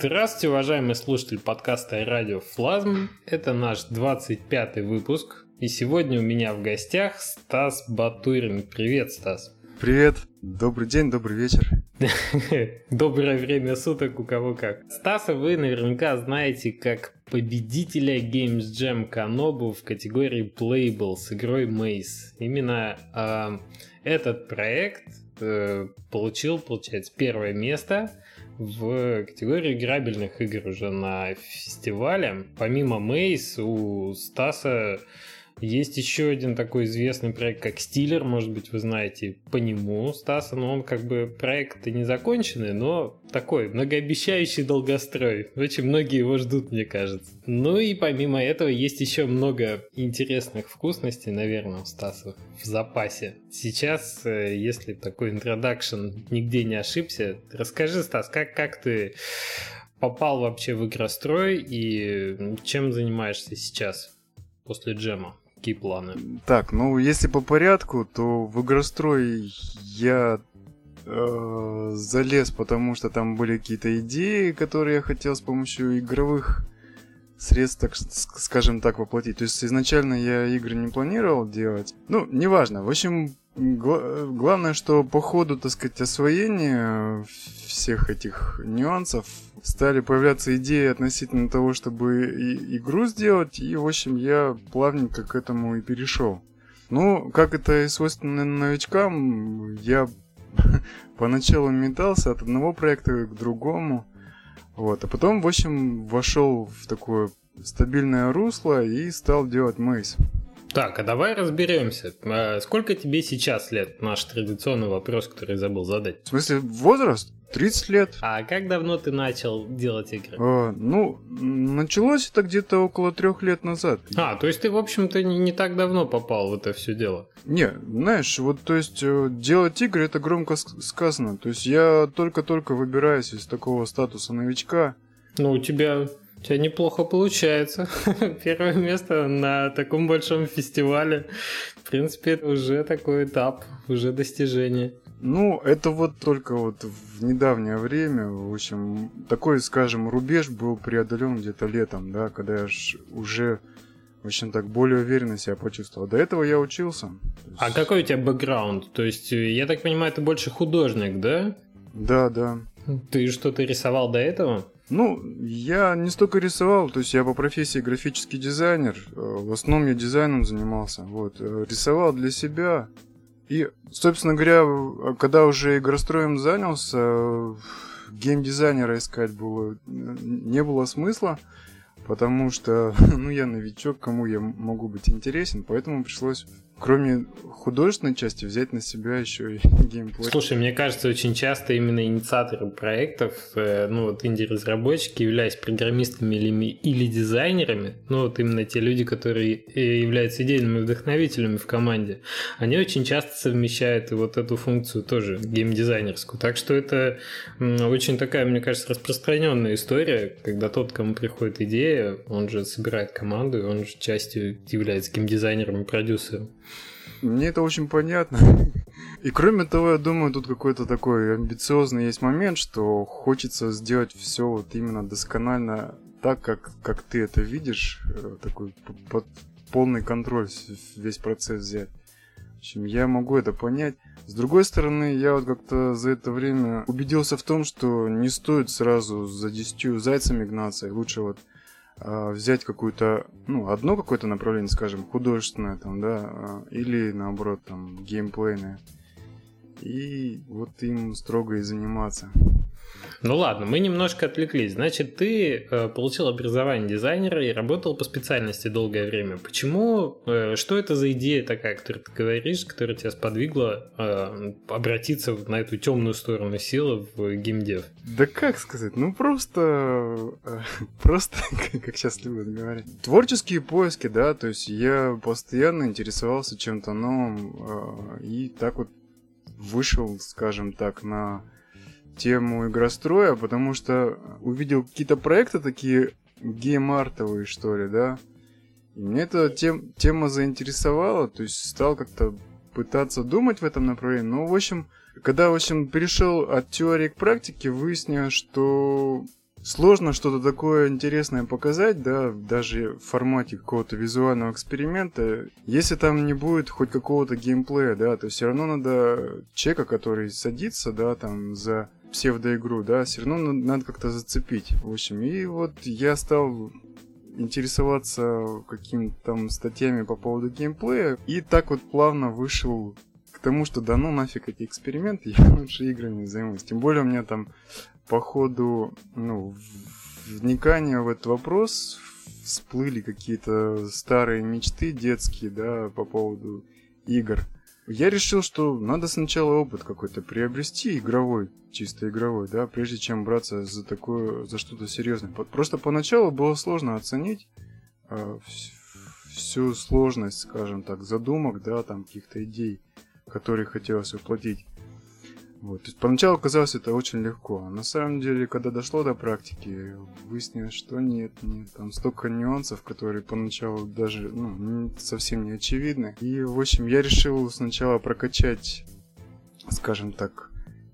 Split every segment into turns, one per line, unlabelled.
Здравствуйте, уважаемый слушатель подкаста «Радио Флазм». Это наш 25-й выпуск. И сегодня у меня в гостях Стас Батурин. Привет, Стас.
Привет. Добрый день, добрый вечер.
Доброе время суток, у кого как. Стаса вы наверняка знаете как победителя Games Jam Канобу в категории Playable с игрой Maze. Именно э, этот проект э, получил, получается, первое место в категории играбельных игр уже на фестивале. Помимо Maze у Стаса есть еще один такой известный проект, как Стиллер, может быть, вы знаете по нему Стаса, но он как бы проект не законченный, но такой многообещающий долгострой. Очень многие его ждут, мне кажется. Ну и помимо этого есть еще много интересных вкусностей, наверное, у Стаса в запасе. Сейчас, э, если такой интродакшн нигде не ошибся, расскажи, Стас, как, как ты попал вообще в игрострой и чем занимаешься сейчас после джема? Какие планы?
Так, ну если по порядку, то в игрострой я э, залез, потому что там были какие-то идеи, которые я хотел с помощью игровых средств, так скажем так, воплотить. То есть изначально я игры не планировал делать. Ну, неважно. В общем, главное, что по ходу, так сказать, освоения всех этих нюансов стали появляться идеи относительно того, чтобы и игру сделать, и, в общем, я плавненько к этому и перешел. Ну, как это и свойственно новичкам, я поначалу метался от одного проекта к другому, вот, а потом, в общем, вошел в такое стабильное русло и стал делать мейс.
Так, а давай разберемся. А сколько тебе сейчас лет? Наш традиционный вопрос, который забыл задать.
В смысле, возраст? 30 лет.
А как давно ты начал делать игры?
А, ну, началось это где-то около трех лет назад.
А, то есть ты, в общем-то, не, не так давно попал в это все дело?
Не, знаешь, вот, то есть, э, делать игры, это громко сказано. То есть, я только-только выбираюсь из такого статуса новичка.
Ну, у тебя у тебя неплохо получается. Первое место на таком большом фестивале. В принципе, это уже такой этап, уже достижение.
Ну, это вот только вот в недавнее время, в общем, такой, скажем, рубеж был преодолен где-то летом, да, когда я уже, в общем, так более уверенно себя почувствовал. До этого я учился.
Есть... А какой у тебя бэкграунд? То есть, я так понимаю, ты больше художник, да?
Да, да.
Ты что-то рисовал до этого?
Ну, я не столько рисовал, то есть я по профессии графический дизайнер, э, в основном я дизайном занимался, вот, э, рисовал для себя. И, собственно говоря, когда уже игростроем занялся, геймдизайнера искать было, не было смысла, потому что, ну, я новичок, кому я могу быть интересен, поэтому пришлось кроме художественной части, взять на себя еще и геймплей.
Слушай, мне кажется, очень часто именно инициаторы проектов, э, ну вот инди-разработчики, являясь программистами или, или дизайнерами, ну вот именно те люди, которые э, являются идейными вдохновителями в команде, они очень часто совмещают и вот эту функцию тоже геймдизайнерскую. Так что это очень такая, мне кажется, распространенная история, когда тот, кому приходит идея, он же собирает команду, и он же частью является геймдизайнером и продюсером.
Мне это очень понятно. И кроме того, я думаю, тут какой-то такой амбициозный есть момент, что хочется сделать все вот именно досконально так, как, как ты это видишь, э, такой под полный контроль весь процесс взять. В общем, я могу это понять. С другой стороны, я вот как-то за это время убедился в том, что не стоит сразу за десятью зайцами гнаться, и лучше вот взять какую-то, ну, одно какое-то направление, скажем, художественное там, да, а, или наоборот там геймплейное, и вот им строго и заниматься.
Ну ладно, мы немножко отвлеклись. Значит, ты э, получил образование дизайнера и работал по специальности долгое время. Почему? Э, что это за идея такая, которую ты говоришь, которая тебя сподвигла э, обратиться на эту темную сторону силы в геймдев?
Да как сказать? Ну просто... Просто, как сейчас любят говорить. Творческие поиски, да, то есть я постоянно интересовался чем-то новым и так вот вышел, скажем так, на тему игростроя, потому что увидел какие-то проекты такие геймартовые, что ли, да. И мне эта тем, тема заинтересовала, то есть стал как-то пытаться думать в этом направлении. Ну, в общем, когда, в общем, перешел от теории к практике, выяснилось, что сложно что-то такое интересное показать, да, даже в формате какого-то визуального эксперимента, если там не будет хоть какого-то геймплея, да, то все равно надо человека, который садится, да, там за псевдоигру, да, все равно надо как-то зацепить. В общем, и вот я стал интересоваться какими-то там статьями по поводу геймплея, и так вот плавно вышел к тому, что да ну нафиг эти эксперименты, я лучше играми займусь. Тем более у меня там по ходу ну, вникания в этот вопрос всплыли какие-то старые мечты детские, да, по поводу игр. Я решил, что надо сначала опыт какой-то приобрести, игровой, чисто игровой, да, прежде чем браться за такое, за что-то серьезное. Просто поначалу было сложно оценить э, всю сложность, скажем так, задумок, да, там каких-то идей, которые хотелось воплотить. Вот. То есть поначалу казалось это очень легко, а на самом деле, когда дошло до практики, выяснилось, что нет, нет, там столько нюансов, которые поначалу даже ну, совсем не очевидны. И, в общем, я решил сначала прокачать, скажем так,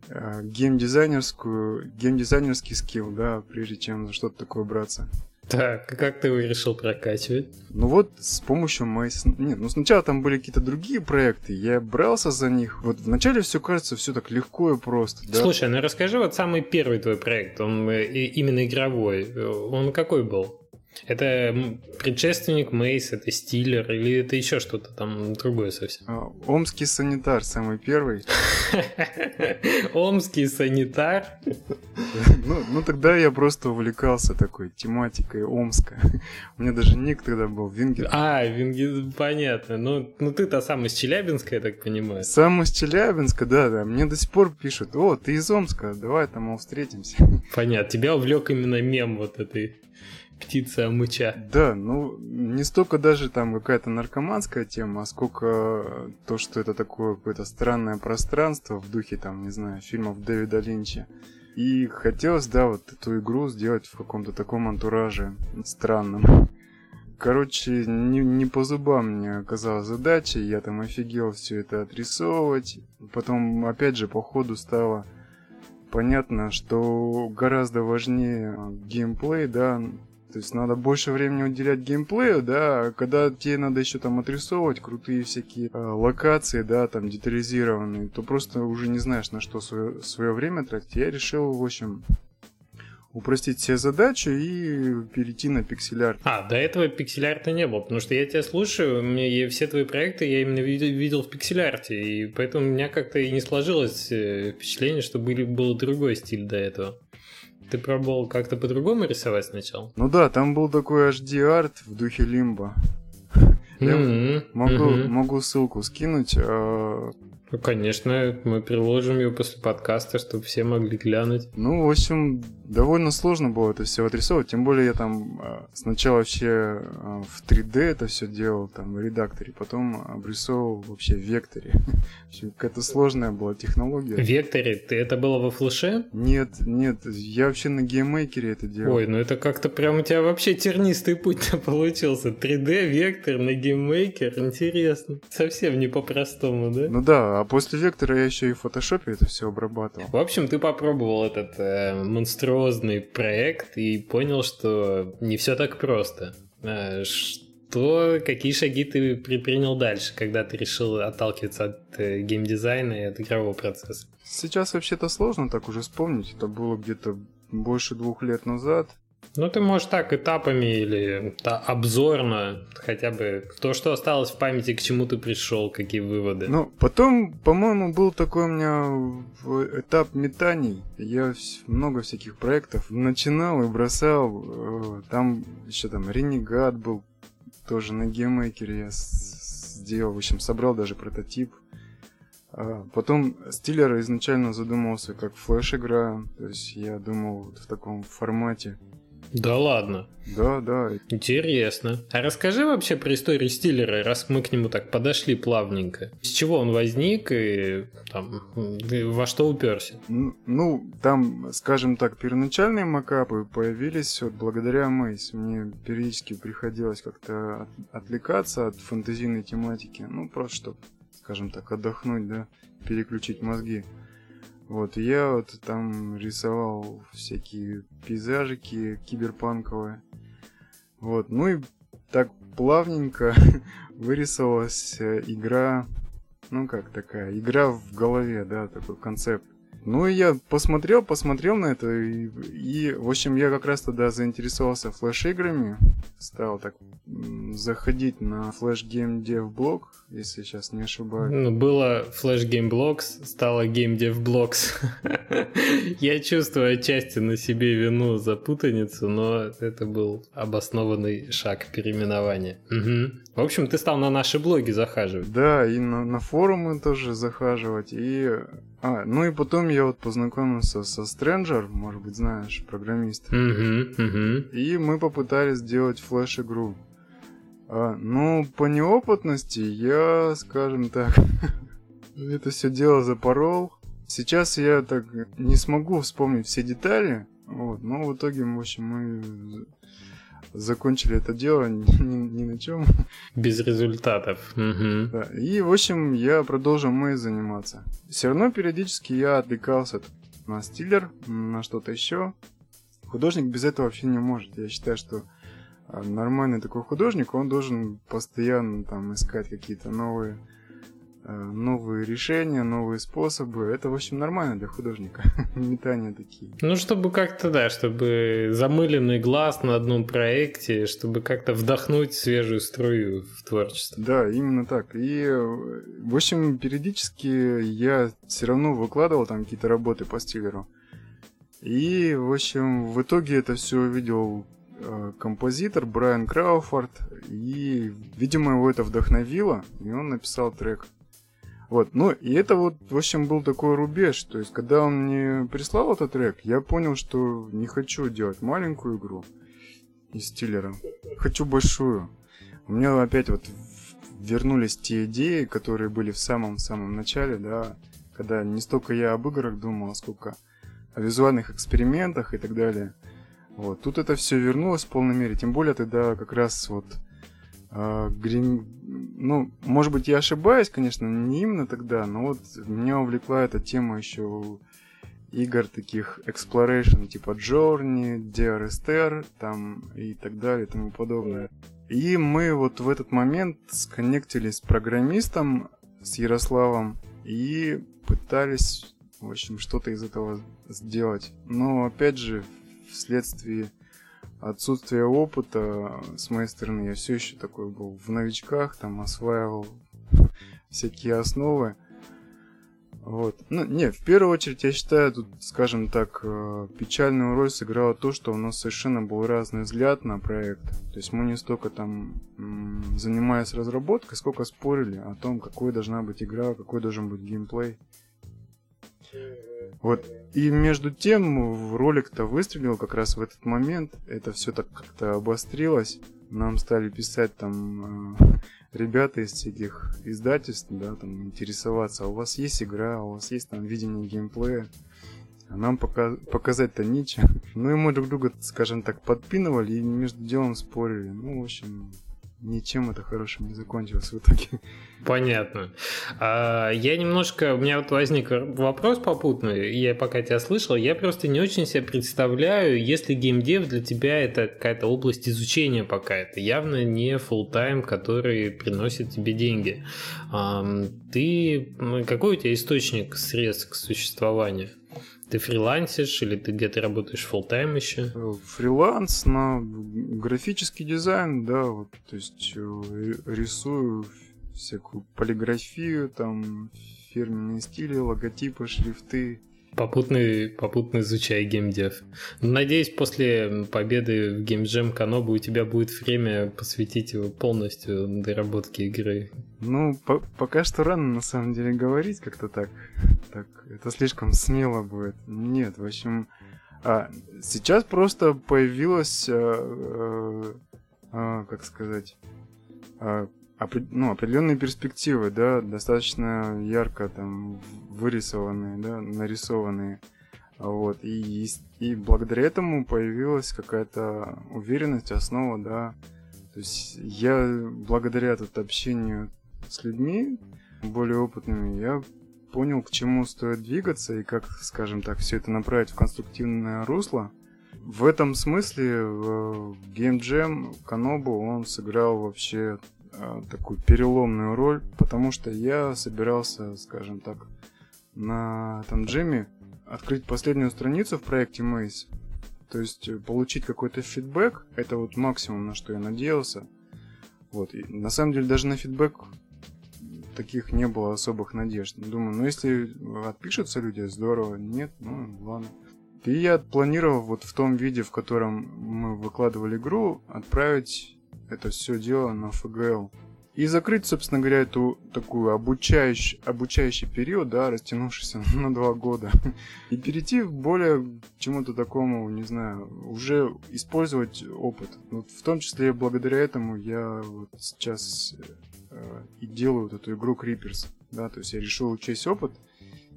э, геймдизайнерскую, геймдизайнерский скилл, да, прежде чем за что-то такое браться.
Так, а как ты его решил прокачивать?
Ну вот с помощью Майс... Нет, ну сначала там были какие-то другие проекты, я брался за них. Вот вначале все кажется все так легко и просто. Да?
Слушай, ну расскажи вот самый первый твой проект, он э, именно игровой, э, он какой был? Это предшественник Мейс, это стилер или это еще что-то там другое совсем? А,
Омский санитар самый первый.
Омский санитар?
Ну, ну тогда я просто увлекался такой тематикой Омска. У меня даже ник тогда был Вингер.
А, Вингер, понятно. Ну, ну ты-то сам из Челябинска, я так понимаю.
Сам из Челябинска, да, да. Мне до сих пор пишут, о, ты из Омска, давай там мы встретимся.
Понятно. Тебя увлек именно мем вот этой птица мыча.
Да, ну не столько даже там какая-то наркоманская тема, а сколько то, что это такое какое-то странное пространство в духе там, не знаю, фильмов Дэвида Линча. И хотелось, да, вот эту игру сделать в каком-то таком антураже странном. Короче, не, не по зубам мне оказалась задача, я там офигел все это отрисовывать. Потом, опять же, по ходу стало понятно, что гораздо важнее геймплей, да, то есть надо больше времени уделять геймплею, да, а когда тебе надо еще там отрисовывать крутые всякие э, локации, да, там детализированные, то просто уже не знаешь, на что свое, свое время тратить. Я решил, в общем, упростить все задачи и перейти на пиксель-арт.
А, до этого пиксель-арта не было, потому что я тебя слушаю, мне все твои проекты я именно видел, видел в пиксель-арте, и поэтому у меня как-то и не сложилось э, впечатление, что были, был другой стиль до этого. Ты пробовал как-то по-другому рисовать сначала?
Ну да, там был такой HD-арт в духе Лимба. Mm-hmm. Могу, mm-hmm. могу ссылку скинуть.
Ну, конечно, мы приложим ее после подкаста, чтобы все могли глянуть.
Ну, в общем, довольно сложно было это все отрисовывать, тем более я там а, сначала вообще а, в 3D это все делал, там, в редакторе, потом обрисовывал вообще в векторе. В общем, какая-то сложная была технология. В
векторе? Ты это было во флеше?
Нет, нет, я вообще на Game Maker е это делал.
Ой, ну это как-то прям у тебя вообще тернистый путь получился. 3D, вектор на Game Maker, интересно. Совсем не по-простому, да?
Ну да, а после вектора я еще и в фотошопе это все обрабатывал.
В общем, ты попробовал этот э, монструозный проект и понял, что не все так просто. Э, что, какие шаги ты предпринял дальше, когда ты решил отталкиваться от э, геймдизайна и от игрового процесса?
Сейчас вообще-то сложно так уже вспомнить. Это было где-то больше двух лет назад.
Ну, ты можешь так этапами или да, обзорно, хотя бы то, что осталось в памяти, к чему ты пришел, какие выводы.
Ну, потом, по-моему, был такой у меня этап метаний. Я много всяких проектов начинал и бросал. Э, там еще там Ренегат был, тоже на Game Maker е я сделал, в общем, собрал даже прототип. А потом Стиллер изначально задумывался как флеш-игра, то есть я думал вот в таком формате.
Да ладно.
Да, да.
Интересно. А расскажи вообще про историю Стиллера, раз мы к нему так подошли плавненько. С чего он возник и там, во что уперся?
Ну, там, скажем так, первоначальные макапы появились вот благодаря Мейс. Мне периодически приходилось как-то отвлекаться от фэнтезийной тематики. Ну, просто чтобы, скажем так, отдохнуть, да, переключить мозги. Вот, я вот там рисовал всякие пейзажики киберпанковые. Вот, ну и так плавненько вырисовалась э, игра, ну как такая, игра в голове, да, такой концепт. Ну и я посмотрел, посмотрел на это, и, и в общем, я как раз тогда заинтересовался флеш-играми, стал так заходить на Flash Game Dev Blog, если сейчас не ошибаюсь.
Ну, было Flash Game Blogs, стало Game Dev Blogs. Я чувствую отчасти на себе вину за путаницу, но это был обоснованный шаг переименования. Угу. В общем, ты стал на наши блоги захаживать.
Да, и на, на форумы тоже захаживать, и... А, ну и потом я вот познакомился со Stranger, может быть, знаешь, программист.
Угу, угу.
И мы попытались сделать флеш-игру. А, ну, по неопытности я, скажем так, это все дело запорол. Сейчас я так не смогу вспомнить все детали, вот, но в итоге, в общем, мы закончили это дело ни, ни на чем.
Без результатов. Угу.
Да. И, в общем, я продолжил мы заниматься. Все равно периодически я отвлекался на стилер, на что-то еще. Художник без этого вообще не может. Я считаю, что а нормальный такой художник, он должен постоянно там искать какие-то новые новые решения, новые способы. Это, в общем, нормально для художника. Метания такие.
Ну, чтобы как-то, да, чтобы замыленный глаз на одном проекте, чтобы как-то вдохнуть свежую струю в творчество.
Да, именно так. И, в общем, периодически я все равно выкладывал там какие-то работы по стилеру. И, в общем, в итоге это все увидел Э, композитор Брайан Крауфорд, и, видимо, его это вдохновило, и он написал трек. Вот, ну, и это вот, в общем, был такой рубеж, то есть, когда он мне прислал этот трек, я понял, что не хочу делать маленькую игру из стилера, хочу большую. У меня опять вот вернулись те идеи, которые были в самом-самом начале, да, когда не столько я об играх думал, сколько о визуальных экспериментах и так далее – вот. Тут это все вернулось в полной мере, тем более тогда как раз вот э, Грин... Ну, может быть, я ошибаюсь, конечно, не именно тогда, но вот меня увлекла эта тема еще игр таких exploration, типа Journey, DRSTR, там и так далее и тому подобное. И мы вот в этот момент сконнектились с программистом, с Ярославом, и пытались, в общем, что-то из этого сделать. Но, опять же, вследствие отсутствия опыта с моей стороны, я все еще такой был в новичках, там осваивал всякие основы. Вот. Ну, не, в первую очередь, я считаю, тут, скажем так, э, печальную роль сыграло то, что у нас совершенно был разный взгляд на проект. То есть мы не столько там, занимаясь разработкой, сколько спорили о том, какой должна быть игра, какой должен быть геймплей. Вот. И между тем ролик-то выстрелил как раз в этот момент. Это все так как-то обострилось. Нам стали писать там э, ребята из всяких издательств, да, там интересоваться, а у вас есть игра, у вас есть там видение геймплея. А нам пока показать-то нечего. Ну и мы друг друга, скажем так, подпинывали и между делом спорили. Ну, в общем, ничем это хорошим не закончилось в итоге.
Понятно. А, я немножко, у меня вот возник вопрос попутный, я пока тебя слышал, я просто не очень себе представляю, если геймдев для тебя это какая-то область изучения пока, это явно не full тайм который приносит тебе деньги. А, ты, какой у тебя источник средств к существованию? Ты фрилансишь или ты где-то работаешь full тайм еще?
Фриланс на графический дизайн, да, вот, то есть э, рисую всякую полиграфию, там фирменные стили, логотипы, шрифты,
Попутный, попутно изучай геймдев. Надеюсь, после победы в геймджем Канобу у тебя будет время посвятить его полностью доработке игры.
Ну, по пока что рано на самом деле говорить как-то так. Так, это слишком смело будет. Нет, в общем, а, сейчас просто появилась, а, а, а, как сказать, а, ну, определенные перспективы, да, достаточно ярко там вырисованные, да, нарисованные. Вот, и, и благодаря этому появилась какая-то уверенность, основа, да. То есть я благодаря тут общению с людьми более опытными, я понял, к чему стоит двигаться и как, скажем так, все это направить в конструктивное русло. В этом смысле в Game Jam Канобу он сыграл вообще такую переломную роль, потому что я собирался, скажем так, на этом джеме открыть последнюю страницу в проекте Maze, то есть э, получить какой-то фидбэк, это вот максимум, на что я надеялся. Вот, и на самом деле даже на фидбэк таких не было особых надежд. Думаю, ну если отпишутся люди, здорово. Нет, ну ладно. И я планировал вот в том виде, в котором мы выкладывали игру, отправить это все дело на FGL. И закрыть, собственно говоря, эту такую обучающий, обучающий период, да, растянувшийся на два года. И перейти в более чему-то такому, не знаю, уже использовать опыт. Вот в том числе благодаря этому я вот сейчас э, и делаю вот эту игру Creepers. Да, то есть я решил учесть опыт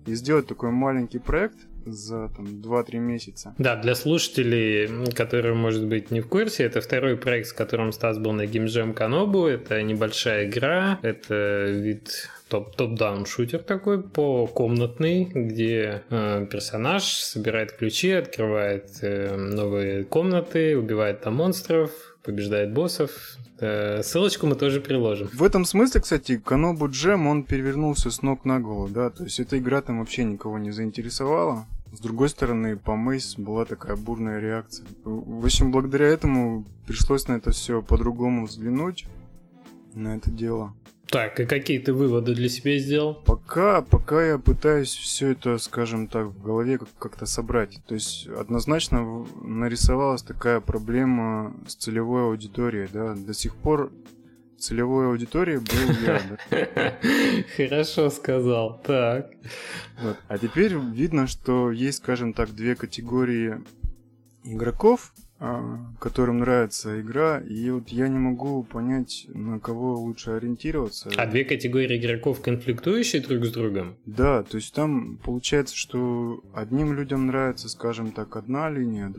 и сделать такой маленький проект, за там 2-3 месяца.
Да, для слушателей, которые, может быть, не в курсе, это второй проект, с которым Стас был на Jam Канобу. Это небольшая игра, это вид топ топ-даун шутер такой по комнатный, где э, персонаж собирает ключи, открывает э, новые комнаты, убивает там монстров, побеждает боссов, Э, ссылочку мы тоже приложим.
В этом смысле, кстати, Канобу Джем, он перевернулся с ног на голову, да, то есть эта игра там вообще никого не заинтересовала. С другой стороны, по Мейс была такая бурная реакция. В общем, благодаря этому пришлось на это все по-другому взглянуть, на это дело.
Так, и какие ты выводы для себя сделал?
Пока, пока я пытаюсь все это, скажем так, в голове как-то собрать. То есть однозначно нарисовалась такая проблема с целевой аудиторией, да. До сих пор целевой аудиторией был я.
Да? Хорошо сказал. Так.
Вот. А теперь видно, что есть, скажем так, две категории игроков, а, которым нравится игра, и вот я не могу понять, на кого лучше ориентироваться.
А две категории игроков конфликтующие друг с другом?
Да, то есть там получается, что одним людям нравится, скажем так, одна линия,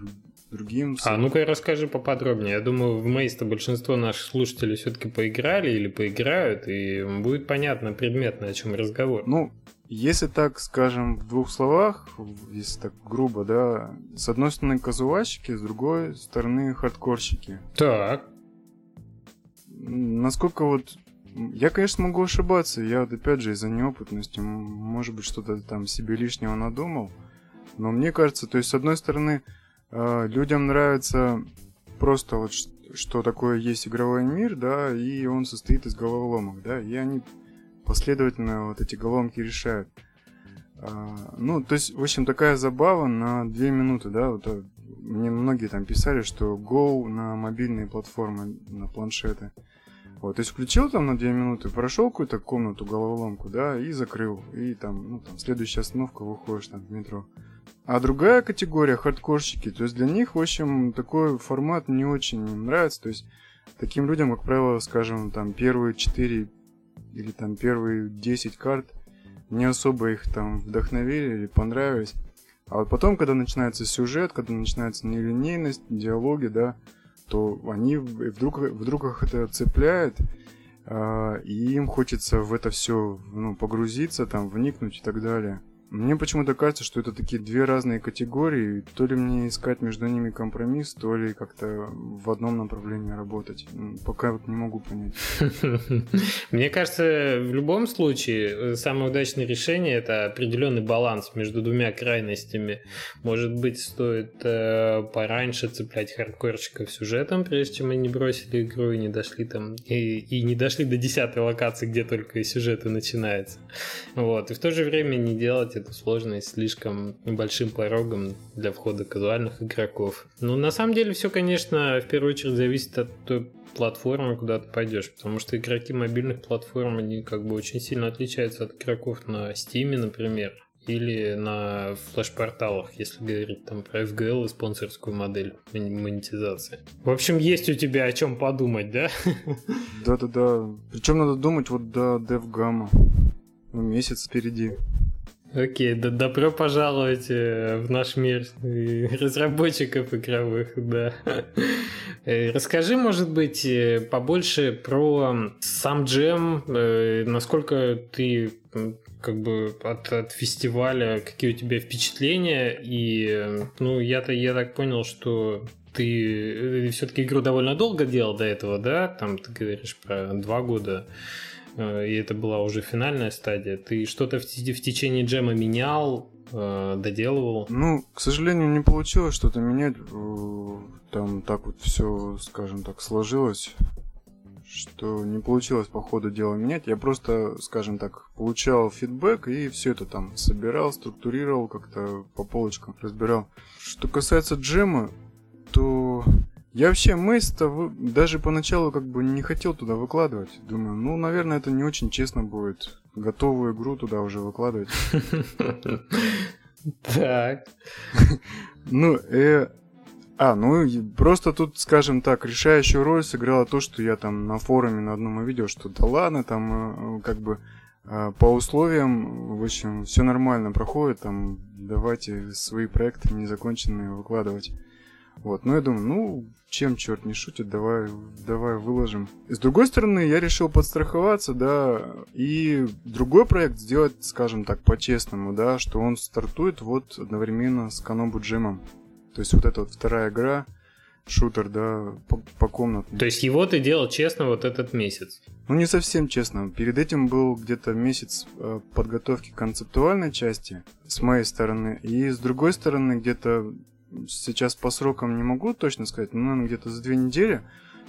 другим...
А ну-ка расскажи поподробнее. Я думаю, в Мейс-то большинство наших слушателей все-таки поиграли или поиграют, и будет понятно предметно, о чем разговор.
Ну, если так, скажем, в двух словах, если так грубо, да, с одной стороны казуальщики, с другой стороны хардкорщики.
Так.
Насколько вот... Я, конечно, могу ошибаться, я вот опять же из-за неопытности, может быть, что-то там себе лишнего надумал, но мне кажется, то есть, с одной стороны, людям нравится просто вот что такое есть игровой мир, да, и он состоит из головоломок, да, и они последовательно вот эти головки решают. А, ну, то есть, в общем, такая забава на две минуты, да, вот а, мне многие там писали, что Go на мобильные платформы, на планшеты. Вот, то есть включил там на две минуты, прошел какую-то комнату, головоломку, да, и закрыл. И там, ну, там, следующая остановка, выходишь там в метро. А другая категория, хардкорщики, то есть для них, в общем, такой формат не очень нравится. То есть таким людям, как правило, скажем, там первые 4 или там первые 10 карт не особо их там вдохновили или понравились. А вот потом, когда начинается сюжет, когда начинается нелинейность, диалоги, да, то они вдруг, вдруг их это цепляет, э, и им хочется в это все ну, погрузиться, там, вникнуть и так далее. Мне почему-то кажется, что это такие две разные категории. То ли мне искать между ними компромисс, то ли как-то в одном направлении работать. Пока вот не могу понять.
Мне кажется, в любом случае, э, самое удачное решение это определенный баланс между двумя крайностями. Может быть, стоит э, пораньше цеплять хардкорщиков сюжетом, прежде чем они бросили игру и не дошли там и не дошли до десятой локации, где только сюжеты начинаются. Вот. И в то же время не делать эту сложность слишком большим порогом для входа казуальных игроков. Но на самом деле все, конечно, в первую очередь зависит от той платформы, куда ты пойдешь, потому что игроки мобильных платформ, они как бы очень сильно отличаются от игроков на Steam, например, или на флеш-порталах, если говорить там про FGL и спонсорскую модель монетизации. В общем, есть у тебя о чем подумать, да?
Да-да-да. Причем надо думать вот до DevGamma. Ну, месяц впереди.
Окей, да, добро пожаловать э, в наш мир разработчиков игровых, да. Э, расскажи, может быть, э, побольше про сам джем, насколько ты как бы от, от фестиваля, какие у тебя впечатления, и, ну, я-то, я так понял, что ты все-таки игру довольно долго делал до этого, да? Там ты говоришь про два года. Э, и это была уже финальная стадия. Ты что-то в, в течение джема менял, э, доделывал?
Ну, к сожалению, не получилось что-то менять. Э, там так вот все, скажем так, сложилось, что не получилось по ходу дела менять. Я просто, скажем так, получал фидбэк и все это там собирал, структурировал, как-то по полочкам разбирал. Что касается джема, то я вообще Мейс-то вы... даже поначалу как бы не хотел туда выкладывать. Думаю, ну, наверное, это не очень честно будет. Готовую игру туда уже выкладывать.
Так.
Ну, э... А, ну, просто тут, скажем так, решающую роль сыграло то, что я там на форуме на одном увидел, что да ладно, там э, как бы э, по условиям, в общем, все нормально проходит, там давайте свои проекты незаконченные выкладывать. Вот, ну я думаю, ну, чем черт не шутит, давай, давай выложим. И с другой стороны, я решил подстраховаться, да, и другой проект сделать, скажем так, по-честному, да, что он стартует вот одновременно с Канобу Джемом. То есть вот эта вот вторая игра, шутер, да, по, по комнатам.
То есть его ты делал честно вот этот месяц?
Ну, не совсем честно. Перед этим был где-то месяц э, подготовки концептуальной части с моей стороны, и с другой стороны где-то сейчас по срокам не могу точно сказать, но, наверное, где-то за две недели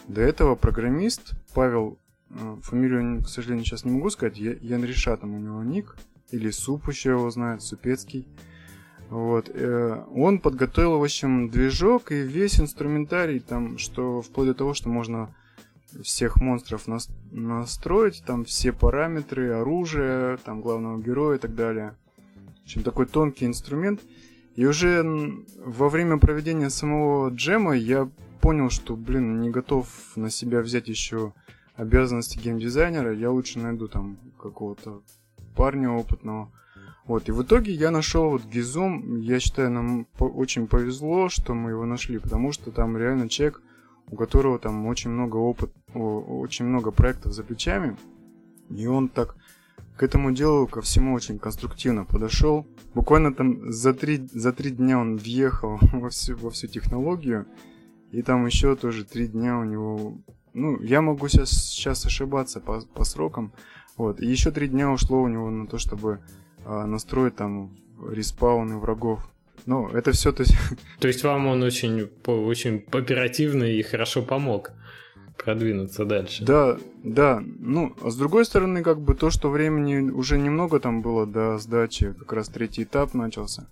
до этого программист Павел, э, фамилию, к сожалению, сейчас не могу сказать, Ян Риша, там у него ник, или Суп еще его знает, Супецкий. Вот. Э, он подготовил, в общем, движок и весь инструментарий, там, что вплоть до того, что можно всех монстров настроить, там все параметры, оружие, там главного героя и так далее. В общем, такой тонкий инструмент. И уже во время проведения самого джема я понял, что, блин, не готов на себя взять еще обязанности геймдизайнера, я лучше найду там какого-то парня опытного. Вот, и в итоге я нашел вот Гизом, я считаю, нам очень повезло, что мы его нашли, потому что там реально человек, у которого там очень много опыт, очень много проектов за плечами, и он так к этому делу ко всему очень конструктивно подошел. Буквально там за три, за три дня он въехал во всю, во всю технологию. И там еще тоже три дня у него... Ну, я могу сейчас, сейчас ошибаться по, по срокам. Вот. И еще три дня ушло у него на то, чтобы а, настроить там респауны врагов. Ну, это все то есть...
То есть вам он очень, очень оперативно и хорошо помог продвинуться дальше.
Да, да. Ну, а с другой стороны, как бы то, что времени уже немного там было до сдачи, как раз третий этап начался.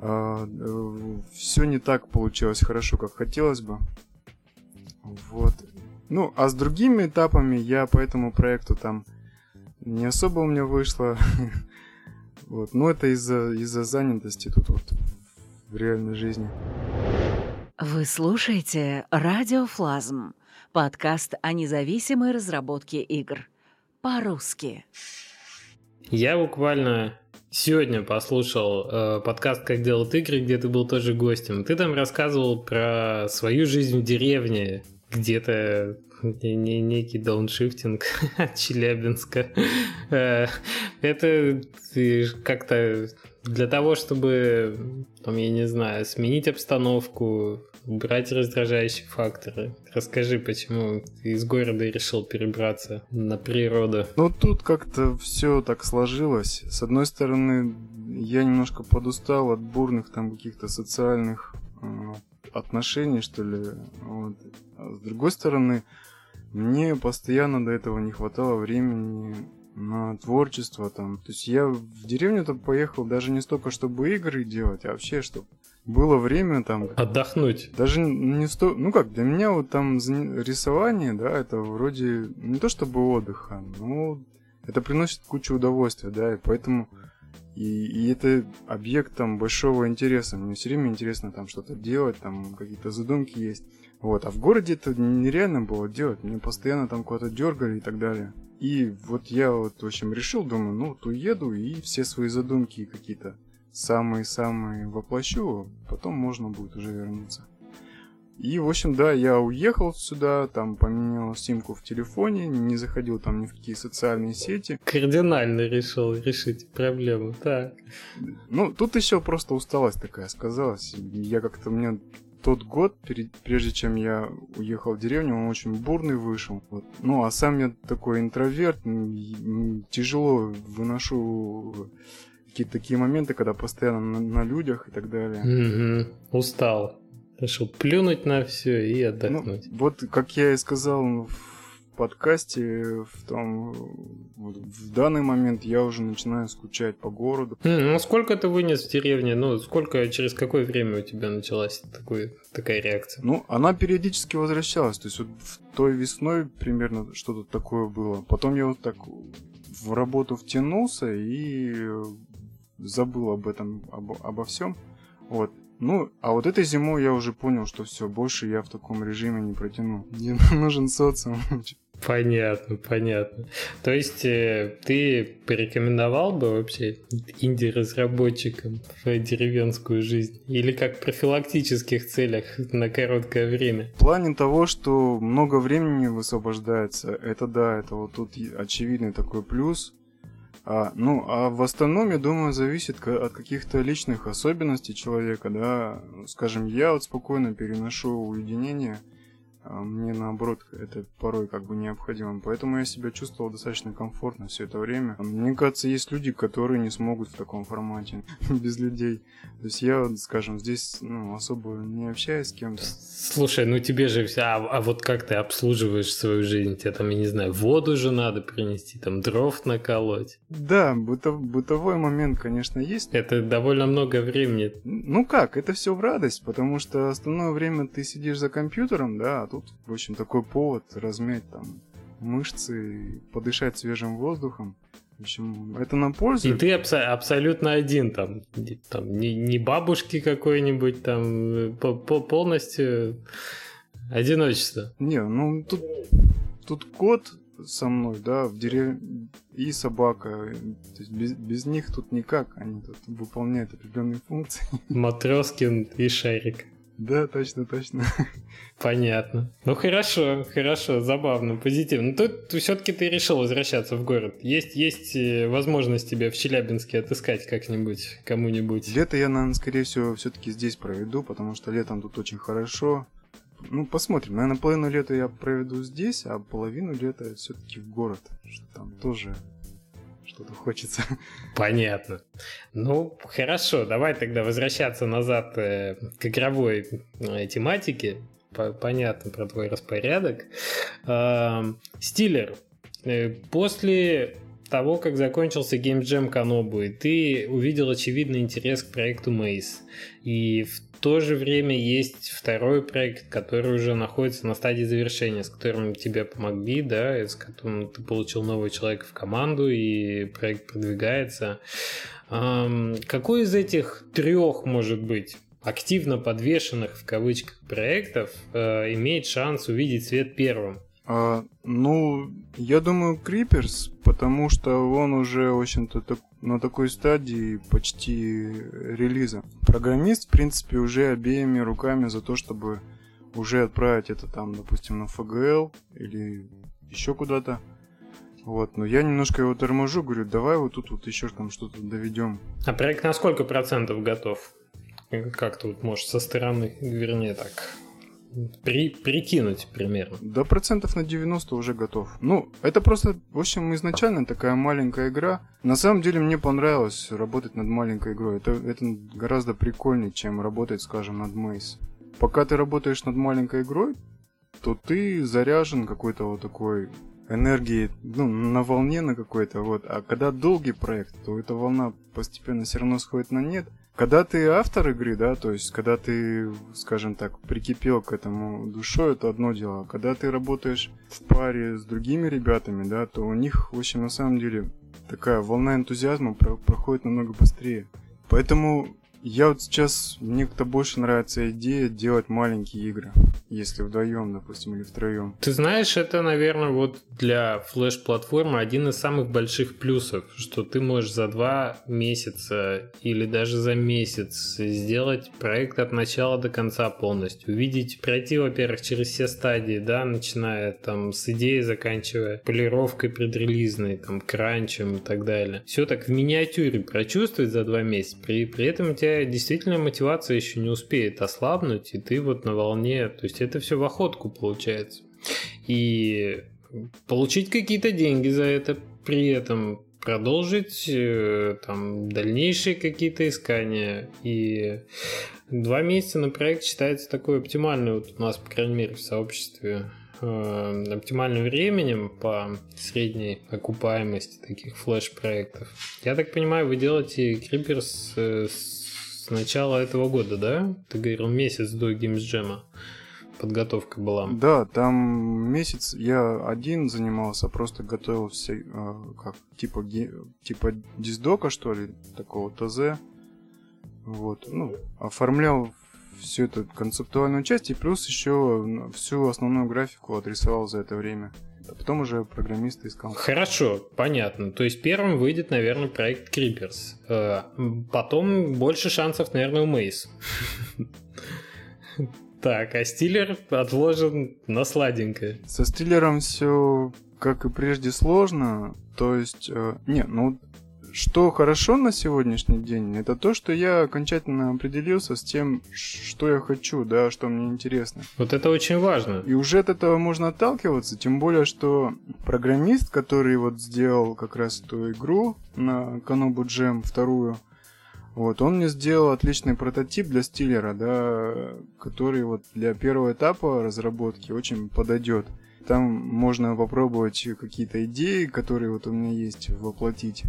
А, все не так получилось хорошо, как хотелось бы. Вот. Ну, а с другими этапами я по этому проекту там не особо у меня вышло. вот. Но это из-за из-за занятости тут вот в реальной жизни.
Вы слушаете Радиофлазм Подкаст о независимой разработке игр. По-русски.
Я буквально сегодня послушал э, подкаст «Как делают игры», где ты был тоже гостем. Ты там рассказывал про свою жизнь в деревне, где-то не, не, некий дауншифтинг от Челябинска. Э, это как-то для того, чтобы, там, я не знаю, сменить обстановку, убрать раздражающие факторы. Расскажи, почему ты из города решил перебраться на природу?
Ну, тут как-то все так сложилось. С одной стороны, я немножко подустал от бурных там каких-то социальных э, отношений, что ли. Вот. А с другой стороны, мне постоянно до этого не хватало времени на творчество там. То есть я в деревню-то поехал даже не столько, чтобы игры делать, а вообще, чтобы было время там...
Отдохнуть.
Даже не сто... Ну как, для меня вот там рисование, да, это вроде не то чтобы отдыха, но это приносит кучу удовольствия, да, и поэтому И, и это объект там большого интереса. Мне все время интересно там что-то делать, там какие-то задумки есть. Вот, а в городе это нереально было делать. Мне постоянно там куда-то дергали и так далее. И вот я вот, в общем, решил, думаю, ну, вот уеду и все свои задумки какие-то самые-самые воплощу, потом можно будет уже вернуться. И, в общем, да, я уехал сюда, там поменял симку в телефоне, не заходил там ни в какие социальные сети.
Кардинально решил решить проблему, так.
Ну, тут еще просто усталость такая сказалась. Я как-то, мне тот год, перед, прежде чем я уехал в деревню, он очень бурный вышел. Вот. Ну, а сам я такой интроверт, тяжело выношу какие-то такие моменты, когда постоянно на, на людях и так далее.
Угу. Устал. Решил плюнуть на все и ну, отдохнуть.
Ну, вот, как я и сказал в подкасте, в том, вот, в данный момент я уже начинаю скучать по городу.
Mm, ну, сколько ты вынес в деревне? Ну, сколько, через какое время у тебя началась такой, такая реакция?
Ну, она периодически возвращалась. То есть вот в той весной примерно что-то такое было. Потом я вот так в работу втянулся и забыл об этом, об, обо всем. Вот. Ну, а вот этой зимой я уже понял, что все, больше я в таком режиме не протяну. Мне нужен социум.
Понятно, понятно. То есть э, ты порекомендовал бы вообще инди-разработчикам в деревенскую жизнь? Или как в профилактических целях на короткое время?
В плане того, что много времени высвобождается, это да, это вот тут очевидный такой плюс. А, ну, а в остальном, я думаю, зависит от каких-то личных особенностей человека, да. Скажем, я вот спокойно переношу уединение – а мне наоборот это порой как бы необходимо. Поэтому я себя чувствовал достаточно комфортно все это время. Мне кажется, есть люди, которые не смогут в таком формате без людей. То есть я, скажем, здесь ну, особо не общаюсь с кем-то.
Слушай, ну тебе же все... А, а вот как ты обслуживаешь свою жизнь? Тебе там, я не знаю, воду же надо принести, там дров наколоть.
Да, бытов, бытовой момент, конечно, есть.
Это довольно много времени.
Ну как, это все в радость, потому что остальное время ты сидишь за компьютером, да, а тут в общем, такой повод размять там мышцы, подышать свежим воздухом. В общем, это на пользу.
И ты абсо- абсолютно один там, там не, не бабушки какой-нибудь там, по -по полностью одиночество.
Не, ну тут, тут кот со мной, да, в деревне и собака. То есть без, без них тут никак, они тут выполняют определенные функции.
Матроскин и Шарик.
Да, точно, точно.
Понятно. Ну хорошо, хорошо, забавно, позитивно. Ну, тут все-таки ты решил возвращаться в город. Есть, есть э, возможность тебя в Челябинске отыскать как-нибудь, кому-нибудь.
Лето я, наверное, скорее всего, все-таки здесь проведу, потому что летом тут очень хорошо. Ну, посмотрим. Наверное, половину лета я проведу здесь, а половину лета все-таки в город. Что там тоже что-то хочется.
Понятно. Ну, хорошо, давай тогда возвращаться назад э, к игровой э, тематике. Понятно про твой распорядок. Стиллер, э, после того, как закончился Game Jam Канобу, и ты увидел очевидный интерес к проекту Maze. И в то же время есть второй проект, который уже находится на стадии завершения, с которым тебе помогли, да, с которым ты получил нового человека в команду, и проект продвигается. Какой из этих трех, может быть, активно подвешенных в кавычках проектов э, имеет шанс увидеть свет первым?
А, ну, я думаю, Криперс, потому что он уже, в общем-то, так, на такой стадии почти релиза. Программист, в принципе, уже обеими руками за то, чтобы уже отправить это там, допустим, на ФГЛ или еще куда-то. Вот, но я немножко его торможу, говорю, давай вот тут вот еще там что-то доведем.
А проект на сколько процентов готов? Как тут, может, со стороны, вернее так, при, прикинуть примерно.
До процентов на 90 уже готов. Ну, это просто, в общем, изначально такая маленькая игра. На самом деле мне понравилось работать над маленькой игрой. Это, это гораздо прикольнее, чем работать, скажем, над Мейс. Пока ты работаешь над маленькой игрой, то ты заряжен какой-то вот такой энергией, ну, на волне на какой-то, вот. А когда долгий проект, то эта волна постепенно все равно сходит на нет. Когда ты автор игры, да, то есть когда ты, скажем так, прикипел к этому душой, это одно дело. А когда ты работаешь в паре с другими ребятами, да, то у них, в общем, на самом деле такая волна энтузиазма про- проходит намного быстрее. Поэтому я вот сейчас, мне как-то больше нравится идея делать маленькие игры, если вдвоем, допустим, или втроем.
Ты знаешь, это, наверное, вот для флеш-платформы один из самых больших плюсов, что ты можешь за два месяца или даже за месяц сделать проект от начала до конца полностью. Увидеть, пройти, во-первых, через все стадии, да, начиная там с идеи, заканчивая полировкой предрелизной, там, кранчем и так далее. Все так в миниатюре прочувствовать за два месяца. При, при этом у тебя действительно мотивация еще не успеет ослабнуть, и ты вот на волне, то есть это все в охотку получается. И получить какие-то деньги за это при этом продолжить э, там дальнейшие какие-то искания и два месяца на проект считается такой оптимальный вот у нас по крайней мере в сообществе э, оптимальным временем по средней окупаемости таких флеш-проектов. Я так понимаю, вы делаете Creepers э, с начала этого года, да? Ты говорил месяц до Jam подготовка была.
Да, там месяц я один занимался, просто готовил все, э, как, типа, типа диздока, что ли, такого ТЗ. Вот, ну, оформлял всю эту концептуальную часть и плюс еще всю основную графику отрисовал за это время. А потом уже программиста искал.
Хорошо, понятно. То есть первым выйдет, наверное, проект Creepers. Э, Потом больше шансов, наверное, у Мейс. Так, а стилер отложен на сладенькое.
Со стилером все, как и прежде, сложно. То есть, э, не, ну, что хорошо на сегодняшний день, это то, что я окончательно определился с тем, что я хочу, да, что мне интересно.
Вот это очень важно.
И уже от этого можно отталкиваться, тем более, что программист, который вот сделал как раз эту игру на Kanobu Jam вторую, вот, он мне сделал отличный прототип для стилера, да, который вот для первого этапа разработки очень подойдет. Там можно попробовать какие-то идеи, которые вот у меня есть, воплотить.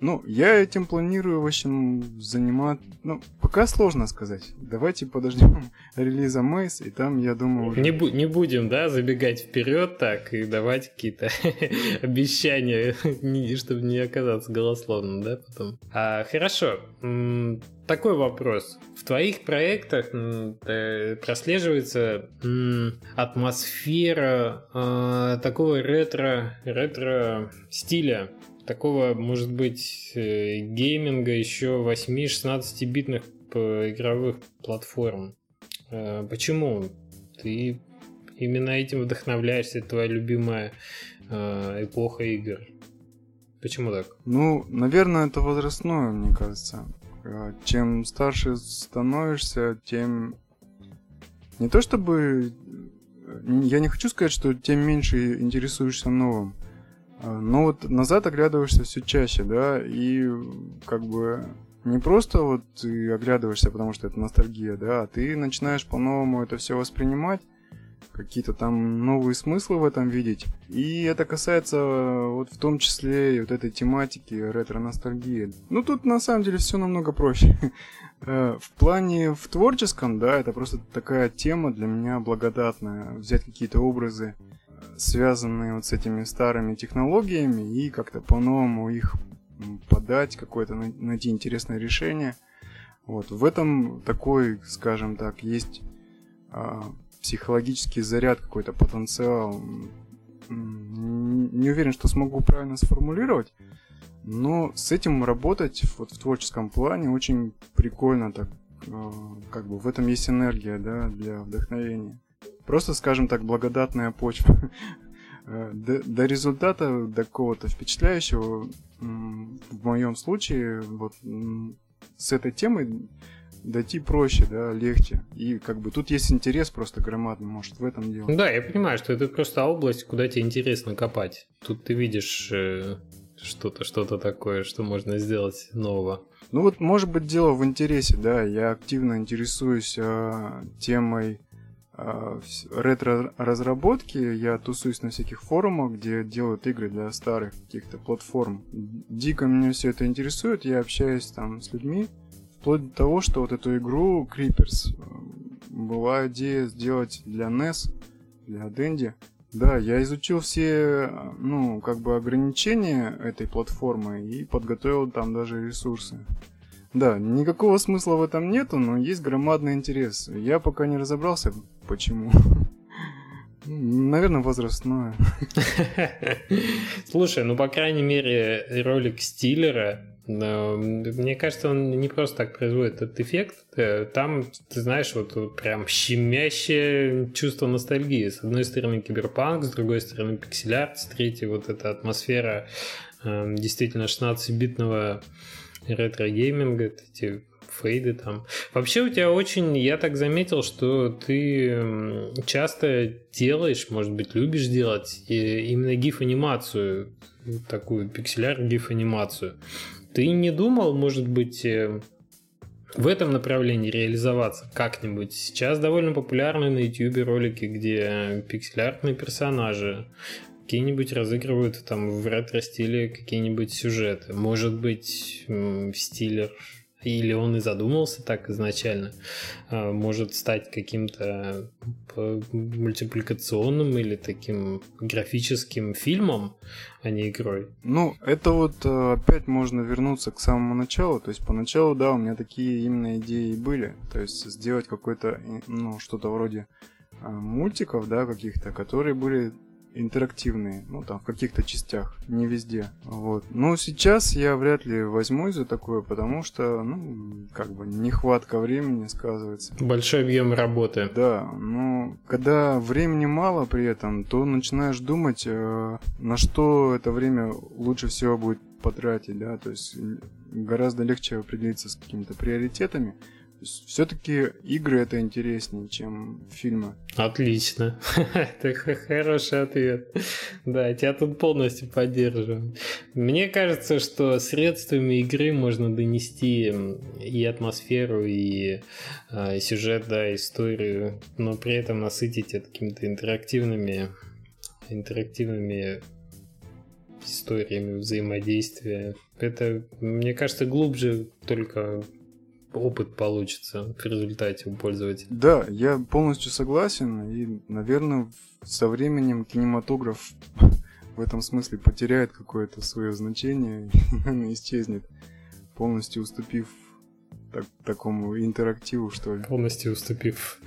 Ну, я этим планирую, в общем, заниматься... Ну, пока сложно сказать. Давайте подождем релиза Мейс, и там, я думаю... Уже...
Не, бу- не будем, да, забегать вперед так и давать какие-то обещания, чтобы не оказаться голословным, да, потом. А, хорошо. Такой вопрос. В твоих проектах э, прослеживается атмосфера э, такого ретро, ретро стиля такого, может быть, э, гейминга еще 8-16-битных п- игровых платформ. Э, Почему? Ты именно этим вдохновляешься, это твоя любимая э, эпоха игр. Почему так?
Ну, наверное, это возрастное, мне кажется. Чем старше становишься, тем... Не то чтобы... Я не хочу сказать, что тем меньше интересуешься новым. Э, Но вот назад оглядываешься все чаще, да, и как бы не просто вот ты оглядываешься, потому что это ностальгия, да, а ты начинаешь по-новому это все воспринимать, какие-то там новые смыслы в этом видеть. И это касается вот в том числе и вот этой тематики ретро-ностальгии. Ну тут на самом деле все намного проще. Э, В плане в творческом, да, это просто такая тема для меня благодатная. Взять какие-то образы, связанные вот с этими старыми технологиями, и как-то по-новому их подать, какое-то най- найти интересное решение. Вот. В этом такой, скажем так, есть а, психологический заряд, какой-то потенциал. Не уверен, что смогу правильно сформулировать, но с этим работать вот в творческом плане очень прикольно так. э, Как бы в этом есть энергия, да, для вдохновения. Просто, скажем так, благодатная почва. Э, До, до результата, до какого-то впечатляющего, в моем случае, вот с этой темой дойти проще, да, легче. И как бы тут есть интерес просто громадный, может, в этом дело.
Да, я понимаю, что это просто область, куда тебе интересно копать. Тут ты видишь э, что-то, что-то такое, что можно сделать нового.
Ну вот, может быть, дело в интересе, да, я активно интересуюсь а, темой ретро-разработки, я тусуюсь на всяких форумах, где делают игры для старых каких-то платформ. Дико меня все это интересует, я общаюсь там с людьми, вплоть до того, что вот эту игру Creepers э, была идея сделать для NES, для Dendy, Да, я изучил все, ну, как бы ограничения этой платформы и подготовил там даже ресурсы. Да, никакого смысла в этом нету, но есть громадный интерес. Я пока не разобрался, почему. Наверное, возрастное.
Слушай, ну, по крайней мере, ролик Стиллера мне кажется, он не просто так производит этот эффект. Там, ты знаешь, вот прям щемящее чувство ностальгии. С одной стороны киберпанк, с другой стороны пиксель-арт, с третьей вот эта атмосфера э, действительно 16-битного ретро-гейминга, эти фейды там. Вообще у тебя очень, я так заметил, что ты часто делаешь, может быть, любишь делать именно гиф-анимацию, такую пиксель-арт гиф-анимацию. Ты не думал, может быть, э, в этом направлении реализоваться как-нибудь? Сейчас довольно популярны на YouTube ролики, где пикселяртные персонажи какие-нибудь разыгрывают там в ретро-стиле какие-нибудь сюжеты. Может быть, стилер или он и задумался так изначально, а, может стать каким-то э, мультипликационным или таким графическим фильмом, а не игрой.
Ну, это вот э, опять можно вернуться к самому началу. То есть поначалу, да, у меня такие именно идеи были. То есть сделать какой-то, ну, что-то вроде э, мультиков, да, каких-то, которые были интерактивные, ну там в каких-то частях, не везде. Вот. Но сейчас я вряд ли возьмусь за такое, потому что, ну, как бы нехватка времени сказывается.
Большой объем работы.
Да, но когда времени мало при этом, то начинаешь думать, э, на что это время лучше всего будет потратить, да, то есть гораздо легче определиться с какими-то приоритетами все-таки игры это интереснее, чем фильмы.
Отлично. это хороший ответ. Да, тебя тут полностью поддерживаю. Мне кажется, что средствами игры можно донести и атмосферу, и э, сюжет, да, историю, но при этом насытить это какими-то интерактивными интерактивными историями взаимодействия. Это, мне кажется, глубже только опыт получится в результате у пользователя.
Да, я полностью согласен, и, наверное, со временем кинематограф в этом смысле потеряет какое-то свое значение и исчезнет, полностью уступив так, такому интерактиву, что ли.
Полностью уступив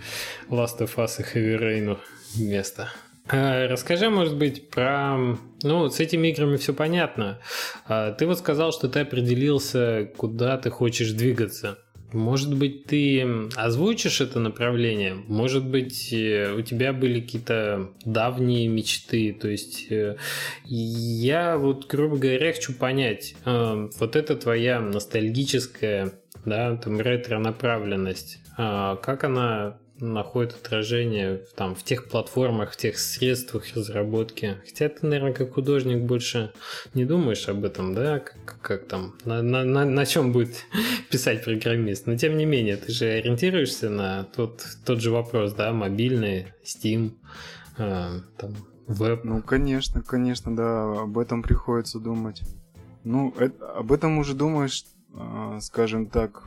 Last of Us и Heavy Rain место. А, расскажи, может быть, про... Ну, с этими играми все понятно. А, ты вот сказал, что ты определился, куда ты хочешь двигаться. Может быть, ты озвучишь это направление? Может быть, э, у тебя были какие-то давние мечты? То есть, э, я вот, грубо говоря, хочу понять, э, вот это твоя ностальгическая, да, там, ретро-направленность, а как она находит отражение там, в тех платформах, в тех средствах разработки. Хотя ты, наверное, как художник больше не думаешь об этом, да, как, как там, на, на, на, на чем будет писать программист. Но тем не менее, ты же ориентируешься на тот, тот же вопрос, да, мобильный, Steam, э, там, веб.
Ну, конечно, конечно, да, об этом приходится думать. Ну, это, об этом уже думаешь, э, скажем так,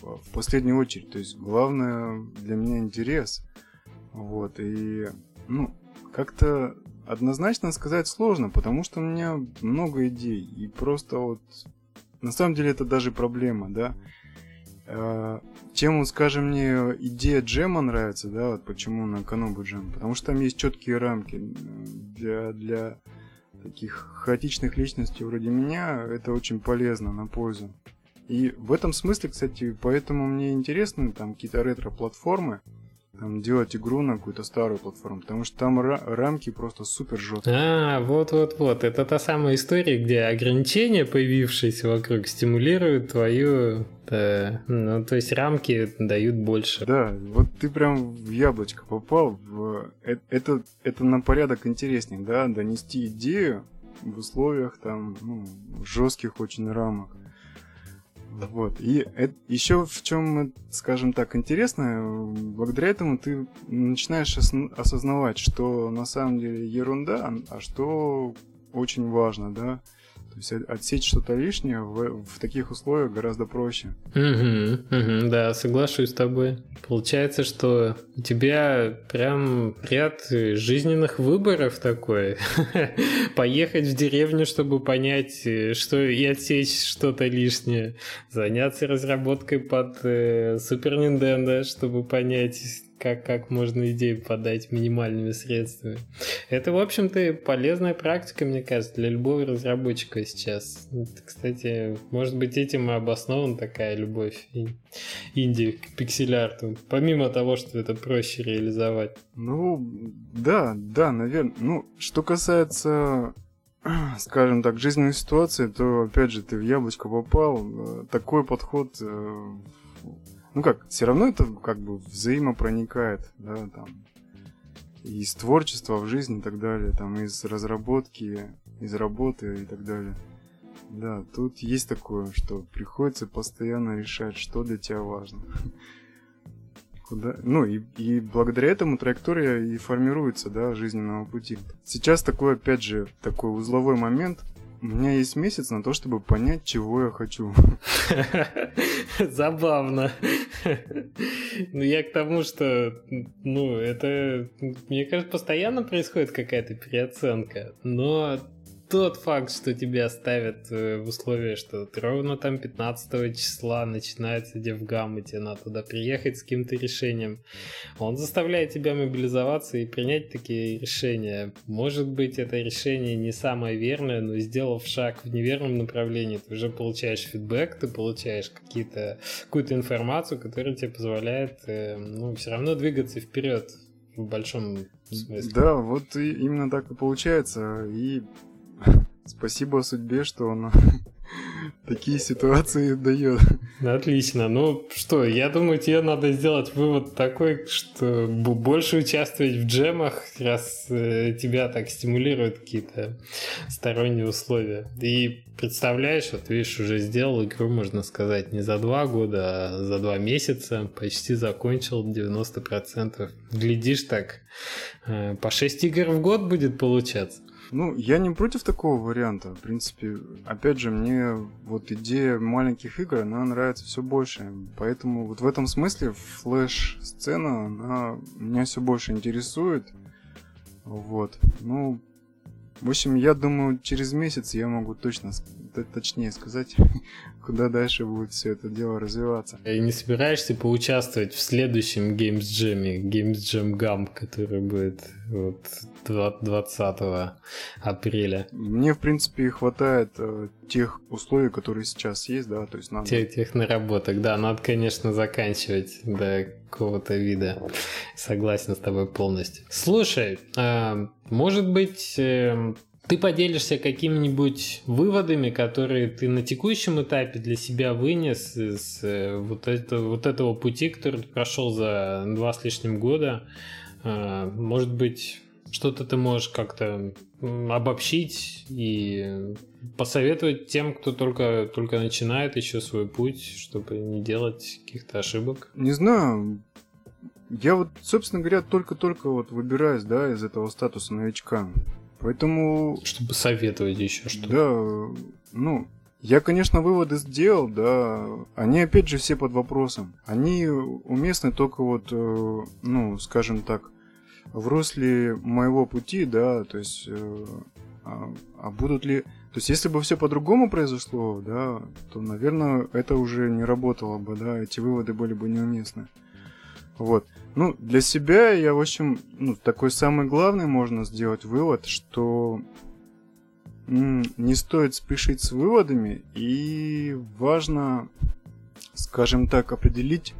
в последнюю очередь. То есть главное для меня интерес. Вот, и, ну, как-то однозначно сказать сложно, потому что у меня много идей. И просто вот, на самом деле это даже проблема, да. А, чем, скажем, мне идея джема нравится, да, вот почему на Канобу джем, потому что там есть четкие рамки для, для таких хаотичных личностей вроде меня, это очень полезно, на пользу. И в этом смысле, кстати, поэтому мне интересны там какие-то ретро-платформы, там, делать игру на какую-то старую платформу, потому что там рамки просто супер жесткие.
А, вот-вот-вот, это та самая история, где ограничения, появившиеся вокруг, стимулируют твою... Да, ну, то есть рамки дают больше.
Да, вот ты прям в яблочко попал. В... Э, это, это на порядок интереснее, да, донести идею в условиях там ну, жестких очень рамок. Вот. И это, еще в чем, скажем так, интересно, благодаря этому ты начинаешь осознавать, что на самом деле ерунда, а что очень важно, да. То есть отсечь что-то лишнее в, в таких условиях гораздо проще.
Угу, угу, да, соглашусь с тобой. Получается, что у тебя прям ряд жизненных выборов такой. Поехать в деревню, чтобы понять, что и отсечь что-то лишнее. Заняться разработкой под э, Super чтобы понять, как, как можно идею подать минимальными средствами. Это, в общем-то, полезная практика, мне кажется, для любого разработчика сейчас. Кстати, может быть, этим и обоснована такая любовь Индии к пиксель-арту, помимо того, что это проще реализовать.
Ну, да, да, наверное. Ну, что касается скажем так, жизненной ситуации, то, опять же, ты в яблочко попал. Такой подход э, ну как, все равно это как бы взаимопроникает, да, там, из творчества в жизнь и так далее, там, из разработки, из работы и так далее. Да, тут есть такое, что приходится постоянно решать, что для тебя важно. Куда... Ну и, и благодаря этому траектория и формируется, да, жизненного пути. Сейчас такой, опять же, такой узловой момент, у меня есть месяц на то, чтобы понять, чего я хочу.
Забавно. Ну, я к тому, что, ну, это, мне кажется, постоянно происходит какая-то переоценка, но тот факт, что тебя ставят э, в условия, что ты ровно там 15 числа начинается девгам, и тебе надо туда приехать с каким-то решением, он заставляет тебя мобилизоваться и принять такие решения. Может быть, это решение не самое верное, но сделав шаг в неверном направлении, ты уже получаешь фидбэк, ты получаешь какие-то, какую-то информацию, которая тебе позволяет э, ну, все равно двигаться вперед в большом смысле.
Да, вот и именно так и получается. И Спасибо судьбе, что он такие ситуации дает.
Отлично. Ну что, я думаю, тебе надо сделать вывод такой, что больше участвовать в джемах, раз э, тебя так стимулируют какие-то сторонние условия. И представляешь, вот видишь, уже сделал игру, можно сказать, не за два года, а за два месяца. Почти закончил 90%. Глядишь так, э, по 6 игр в год будет получаться.
Ну, я не против такого варианта. В принципе, опять же, мне вот идея маленьких игр, она нравится все больше. Поэтому вот в этом смысле флеш-сцена, она меня все больше интересует. Вот. Ну, в общем, я думаю, через месяц я могу точно, точнее сказать, куда дальше будет все это дело развиваться.
И не собираешься поучаствовать в следующем Games Jam, Games Jam Gam, который будет вот 20 апреля?
Мне, в принципе, хватает э, тех условий, которые сейчас есть, да, то есть надо...
Тех, тех наработок, да, надо, конечно, заканчивать до какого-то вида. Согласен с тобой полностью. Слушай, э, может быть, э, ты поделишься какими-нибудь выводами, которые ты на текущем этапе для себя вынес из э, вот, это, вот этого пути, который ты прошел за два с лишним года. Э, может быть, что-то ты можешь как-то обобщить и посоветовать тем, кто только, только начинает еще свой путь, чтобы не делать каких-то ошибок?
Не знаю. Я вот, собственно говоря, только-только вот выбираюсь, да, из этого статуса новичка. Поэтому...
Чтобы советовать еще что-то.
Да, ну, я, конечно, выводы сделал, да. Они, опять же, все под вопросом. Они уместны только вот, э, ну, скажем так, в русле моего пути, да, то есть, э, а, а будут ли... То есть, если бы все по-другому произошло, да, то, наверное, это уже не работало бы, да, эти выводы были бы неуместны. Вот. Ну, для себя я, в общем, ну, такой самый главный можно сделать вывод, что не стоит спешить с выводами, и важно, скажем так, определить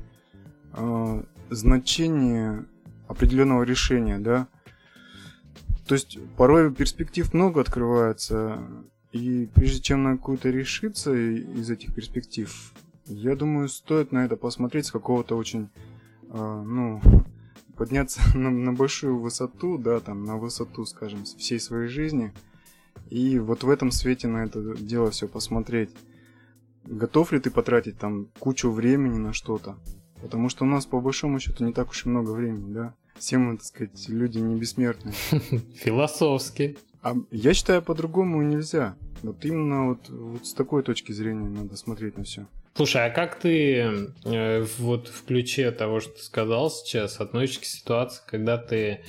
э, значение определенного решения, да. То есть порой перспектив много открывается, и прежде чем на какую-то решиться из этих перспектив, я думаю, стоит на это посмотреть с какого-то очень, ну, подняться на, на большую высоту, да, там, на высоту, скажем, всей своей жизни, и вот в этом свете на это дело все посмотреть. Готов ли ты потратить там кучу времени на что-то? Потому что у нас, по большому счету, не так уж и много времени, да? Все мы, так сказать, люди не бессмертные.
Философски.
А я считаю, по-другому нельзя. Вот именно вот, вот с такой точки зрения надо смотреть на все.
Слушай, а как ты э, вот в ключе того, что ты сказал сейчас, относишься к ситуации, когда ты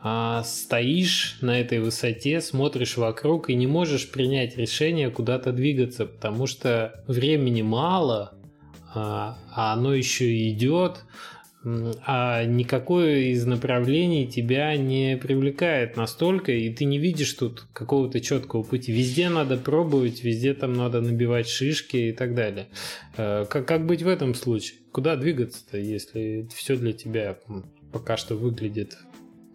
а, стоишь на этой высоте, смотришь вокруг и не можешь принять решение куда-то двигаться, потому что времени мало, а, а оно еще идет, а никакое из направлений тебя не привлекает настолько, и ты не видишь тут какого-то четкого пути. Везде надо пробовать, везде там надо набивать шишки и так далее. Э, как, как быть в этом случае? Куда двигаться-то, если все для тебя пока что выглядит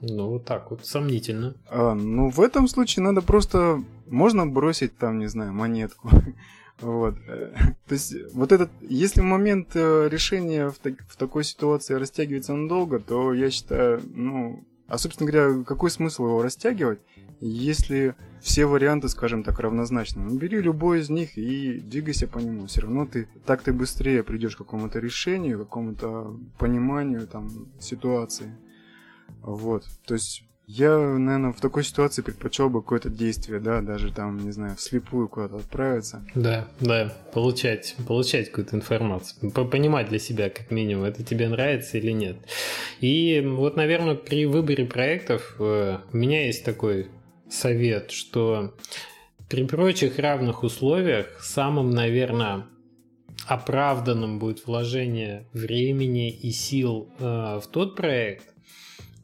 ну, вот так вот, сомнительно.
А, ну, в этом случае надо просто... Можно бросить там, не знаю, монетку. Вот. То есть, вот этот, если момент э, решения в, так, в такой ситуации растягивается надолго, то я считаю, ну, а, собственно говоря, какой смысл его растягивать, если все варианты, скажем так, равнозначны? Ну, бери любой из них и двигайся по нему. Все равно ты так ты быстрее придешь к какому-то решению, к какому-то пониманию там ситуации. Вот. То есть я, наверное, в такой ситуации предпочел бы какое-то действие, да, даже там, не знаю, вслепую куда-то отправиться.
Да, да, получать, получать какую-то информацию, понимать для себя, как минимум, это тебе нравится или нет. И вот, наверное, при выборе проектов э, у меня есть такой совет, что при прочих равных условиях самым, наверное, оправданным будет вложение времени и сил э, в тот проект,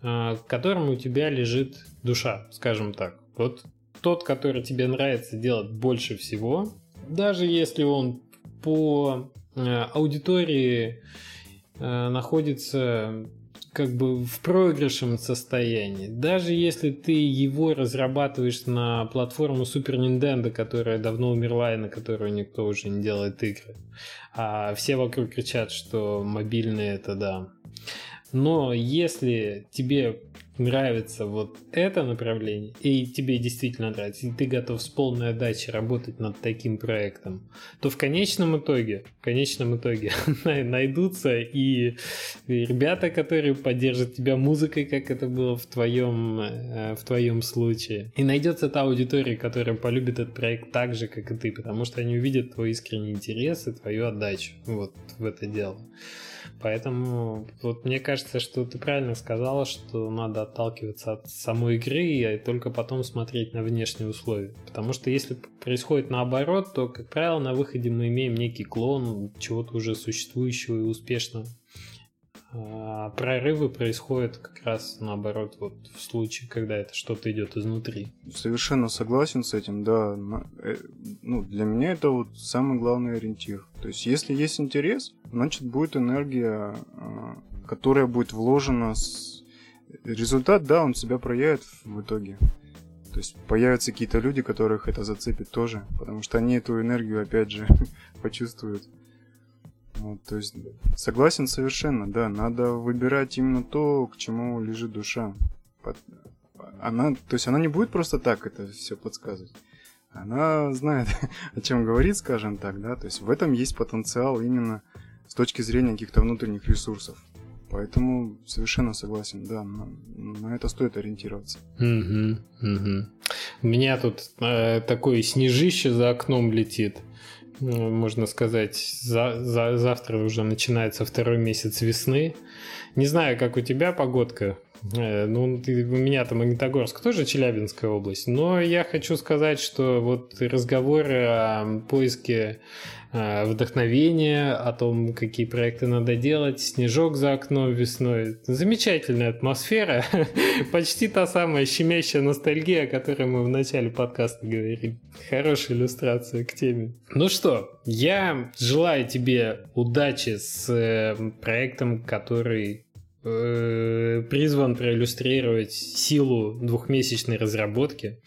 к которому у тебя лежит душа, скажем так. Вот тот, который тебе нравится делать больше всего, даже если он по э, аудитории э, находится как бы в проигрышем состоянии. Даже если ты его разрабатываешь на платформу Super Nintendo, которая давно умерла и на которую никто уже не делает игры, а все вокруг кричат, что мобильные это да, но если тебе нравится вот это направление, и тебе действительно нравится, и ты готов с полной отдачей работать над таким проектом, то в конечном итоге, в конечном итоге найдутся и ребята, которые поддержат тебя музыкой, как это было в твоем, э, в твоем случае. И найдется та аудитория, которая полюбит этот проект так же, как и ты, потому что они увидят твой искренний интерес и твою отдачу вот в это дело. Поэтому вот мне кажется, что ты правильно сказала, что надо отталкиваться от самой игры и только потом смотреть на внешние условия. Потому что если происходит наоборот, то, как правило, на выходе мы имеем некий клон чего-то уже существующего и успешного. А прорывы происходят как раз наоборот, вот в случае, когда это что-то идет изнутри.
Совершенно согласен с этим, да. Э, ну, для меня это вот самый главный ориентир. То есть, если есть интерес, значит будет энергия, а, которая будет вложена с... Результат, да, он себя проявит в итоге. То есть появятся какие-то люди, которых это зацепит тоже, потому что они эту энергию, опять же, почувствуют. Вот, то есть согласен совершенно, да, надо выбирать именно то, к чему лежит душа. Она, то есть она не будет просто так это все подсказывать. Она знает, о чем говорит, скажем так, да, то есть в этом есть потенциал именно с точки зрения каких-то внутренних ресурсов. Поэтому совершенно согласен, да, на, на это стоит ориентироваться.
Угу, угу. У меня тут э, такое снежище за окном летит. Ну, можно сказать, за, за, завтра уже начинается второй месяц весны. Не знаю, как у тебя погодка. Э, ну, у меня там Магнитогорск тоже Челябинская область. Но я хочу сказать, что вот разговоры о поиске вдохновение о том, какие проекты надо делать, снежок за окном весной. Замечательная атмосфера, почти та самая щемящая ностальгия, о которой мы в начале подкаста говорили. Хорошая иллюстрация к теме. Ну что, я желаю тебе удачи с э, проектом, который э, призван проиллюстрировать силу двухмесячной разработки.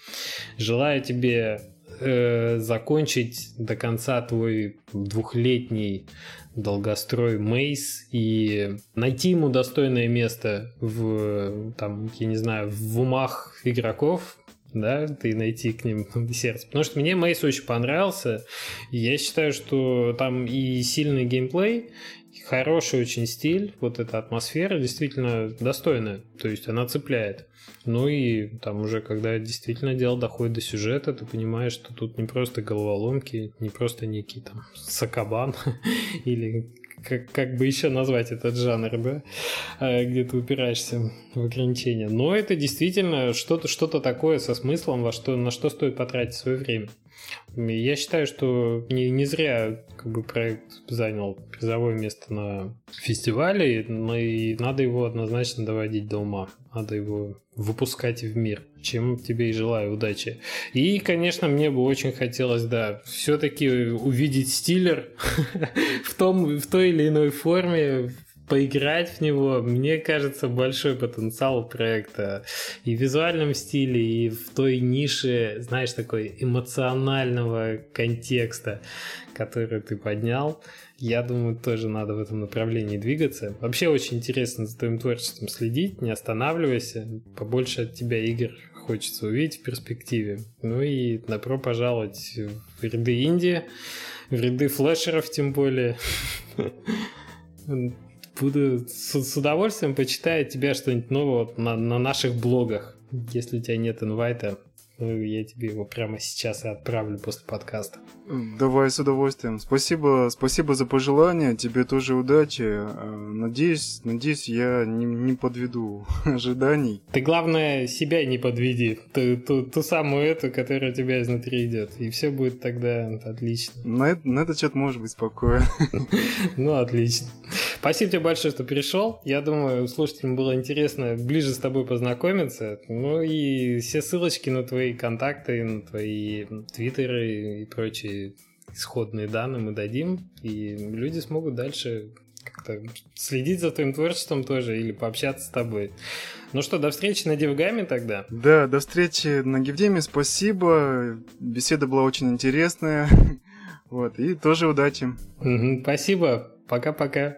Желаю тебе э, закончить до конца твой двухлетний долгострой Мейс и найти ему достойное место в, там, я не знаю, в умах игроков, да, ты найти к ним сердце. Потому что мне Мейс очень понравился. Я считаю, что там и сильный геймплей, хороший очень стиль, вот эта атмосфера действительно достойная, то есть она цепляет. Ну и там уже, когда действительно дело доходит до сюжета, ты понимаешь, что тут не просто головоломки, не просто некий там сакабан или как, как бы еще назвать этот жанр, да, а, где ты упираешься в ограничения. Но это действительно что-то что такое со смыслом, во что, на что стоит потратить свое время. Я считаю, что не, не зря как бы, проект занял призовое место на фестивале, но и надо его однозначно доводить до ума. Надо его выпускать в мир. Чем тебе и желаю удачи. И, конечно, мне бы очень хотелось, да, все-таки увидеть стилер в, том, в той или иной форме, поиграть в него, мне кажется, большой потенциал проекта и в визуальном стиле, и в той нише, знаешь, такой эмоционального контекста, который ты поднял. Я думаю, тоже надо в этом направлении двигаться. Вообще очень интересно за твоим творчеством следить, не останавливайся. Побольше от тебя игр хочется увидеть в перспективе. Ну и добро пожаловать в ряды Индии, в ряды флешеров тем более. буду с, с удовольствием почитаю тебя что-нибудь нового на, на наших блогах. Если у тебя нет инвайта, ну, я тебе его прямо сейчас и отправлю после подкаста.
Давай с удовольствием. Спасибо, спасибо за пожелания. Тебе тоже удачи. Э, надеюсь, надеюсь, я не, не подведу ожиданий.
Ты главное себя не подведи. Ту, ту, ту самую эту, которая у тебя изнутри идет. И все будет тогда отлично.
На, на этот счет может быть спокоен.
Ну, отлично. Спасибо тебе большое, что пришел. Я думаю, слушателям было интересно ближе с тобой познакомиться. Ну и все ссылочки на твои контакты, на твои твиттеры и прочие исходные данные мы дадим, и люди смогут дальше как-то следить за твоим творчеством тоже или пообщаться с тобой. Ну что, до встречи на Девгаме тогда.
Да, до встречи на Гевдеме, спасибо. Беседа была очень интересная. Вот, и тоже удачи.
спасибо. Пока-пока.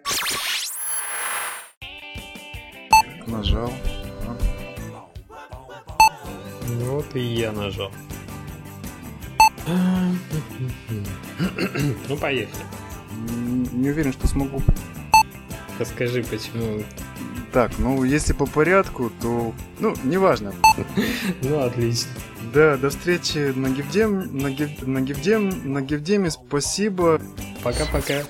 Нажал.
Вот и я нажал. Ну, поехали.
Не уверен, что смогу.
Расскажи, почему.
Так, ну, если по порядку, то... Ну, неважно.
Ну, отлично.
Да, до встречи на Гевдем, на, Гев... на Гевдем, на Гевдеме, спасибо.
Пока-пока.